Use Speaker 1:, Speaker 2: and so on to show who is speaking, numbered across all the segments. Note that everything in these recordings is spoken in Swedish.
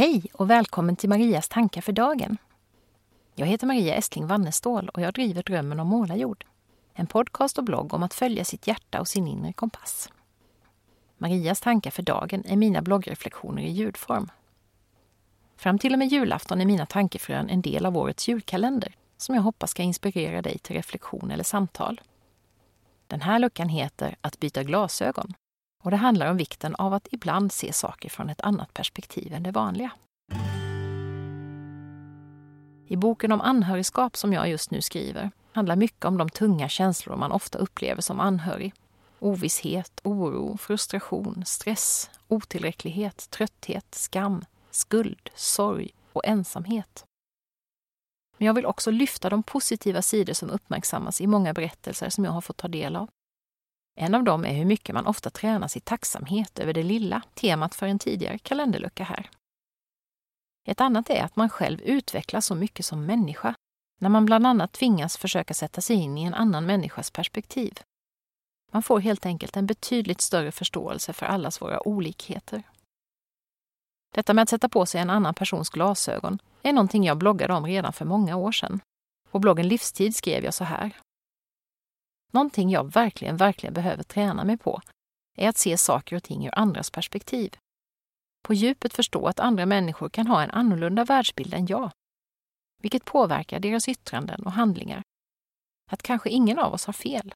Speaker 1: Hej och välkommen till Marias tankar för dagen. Jag heter Maria Estling Wannestål och jag driver Drömmen om målarjord. En podcast och blogg om att följa sitt hjärta och sin inre kompass. Marias tankar för dagen är mina bloggreflektioner i ljudform. Fram till och med julafton är mina tankefrön en del av årets julkalender som jag hoppas ska inspirera dig till reflektion eller samtal. Den här luckan heter Att byta glasögon och det handlar om vikten av att ibland se saker från ett annat perspektiv än det vanliga. I boken om anhörigskap som jag just nu skriver handlar mycket om de tunga känslor man ofta upplever som anhörig. Ovisshet, oro, frustration, stress, otillräcklighet, trötthet, skam, skuld, sorg och ensamhet. Men jag vill också lyfta de positiva sidor som uppmärksammas i många berättelser som jag har fått ta del av. En av dem är hur mycket man ofta tränas i tacksamhet över det lilla, temat för en tidigare kalenderlucka här. Ett annat är att man själv utvecklas så mycket som människa, när man bland annat tvingas försöka sätta sig in i en annan människas perspektiv. Man får helt enkelt en betydligt större förståelse för allas våra olikheter. Detta med att sätta på sig en annan persons glasögon är någonting jag bloggade om redan för många år sedan. På bloggen Livstid skrev jag så här. Någonting jag verkligen, verkligen behöver träna mig på är att se saker och ting ur andras perspektiv. På djupet förstå att andra människor kan ha en annorlunda världsbild än jag, vilket påverkar deras yttranden och handlingar. Att kanske ingen av oss har fel.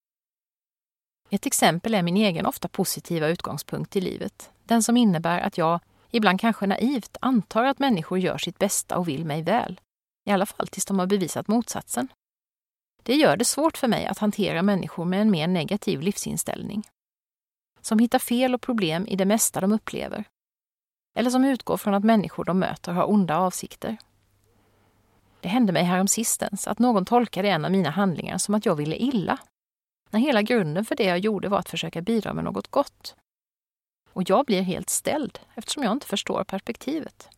Speaker 1: Ett exempel är min egen ofta positiva utgångspunkt i livet, den som innebär att jag, ibland kanske naivt, antar att människor gör sitt bästa och vill mig väl. I alla fall tills de har bevisat motsatsen. Det gör det svårt för mig att hantera människor med en mer negativ livsinställning. Som hittar fel och problem i det mesta de upplever. Eller som utgår från att människor de möter har onda avsikter. Det hände mig häromsistens att någon tolkade en av mina handlingar som att jag ville illa. När hela grunden för det jag gjorde var att försöka bidra med något gott. Och jag blir helt ställd eftersom jag inte förstår perspektivet.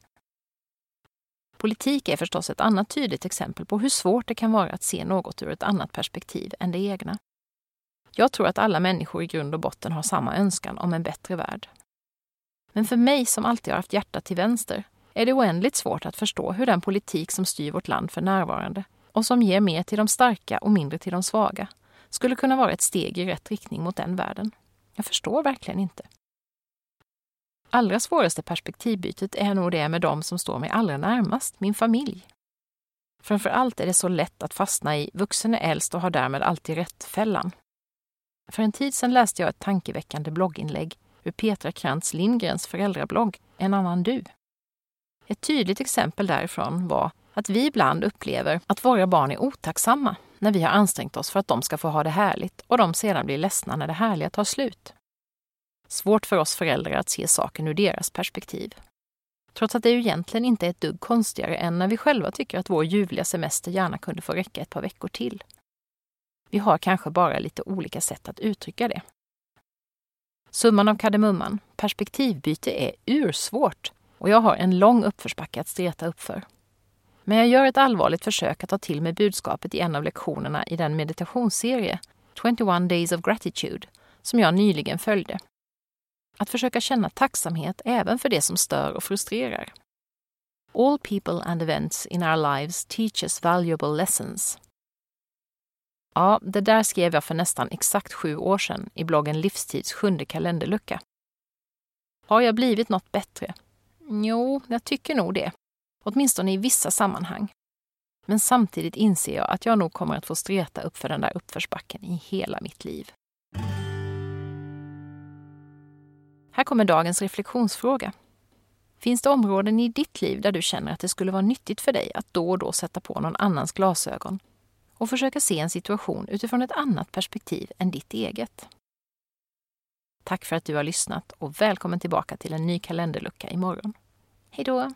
Speaker 1: Politik är förstås ett annat tydligt exempel på hur svårt det kan vara att se något ur ett annat perspektiv än det egna. Jag tror att alla människor i grund och botten har samma önskan om en bättre värld. Men för mig som alltid har haft hjärtat till vänster är det oändligt svårt att förstå hur den politik som styr vårt land för närvarande och som ger mer till de starka och mindre till de svaga skulle kunna vara ett steg i rätt riktning mot den världen. Jag förstår verkligen inte. Allra svåraste perspektivbytet är nog det med dem som står mig allra närmast, min familj. Framför allt är det så lätt att fastna i vuxen är äldst och har därmed alltid rätt-fällan. För en tid sedan läste jag ett tankeväckande blogginlägg ur Petra Krantz Lindgrens föräldrablogg En annan du. Ett tydligt exempel därifrån var att vi ibland upplever att våra barn är otacksamma när vi har ansträngt oss för att de ska få ha det härligt och de sedan blir ledsna när det härliga tar slut. Svårt för oss föräldrar att se saken ur deras perspektiv. Trots att det ju egentligen inte är ett dugg konstigare än när vi själva tycker att vår ljuvliga semester gärna kunde få räcka ett par veckor till. Vi har kanske bara lite olika sätt att uttrycka det. Summan av kardemumman, perspektivbyte är ursvårt och jag har en lång uppförsbacke att streta uppför. Men jag gör ett allvarligt försök att ta till mig budskapet i en av lektionerna i den meditationsserie 21 Days of Gratitude som jag nyligen följde att försöka känna tacksamhet även för det som stör och frustrerar. All people and events in our lives teach us valuable lessons. Ja, det där skrev jag för nästan exakt sju år sedan i bloggen Livstids sjunde kalenderlucka. Har jag blivit något bättre? Jo, jag tycker nog det. Åtminstone i vissa sammanhang. Men samtidigt inser jag att jag nog kommer att få streta upp för den där uppförsbacken i hela mitt liv. Här kommer dagens reflektionsfråga. Finns det områden i ditt liv där du känner att det skulle vara nyttigt för dig att då och då sätta på någon annans glasögon och försöka se en situation utifrån ett annat perspektiv än ditt eget? Tack för att du har lyssnat och välkommen tillbaka till en ny kalenderlucka imorgon. Hej då!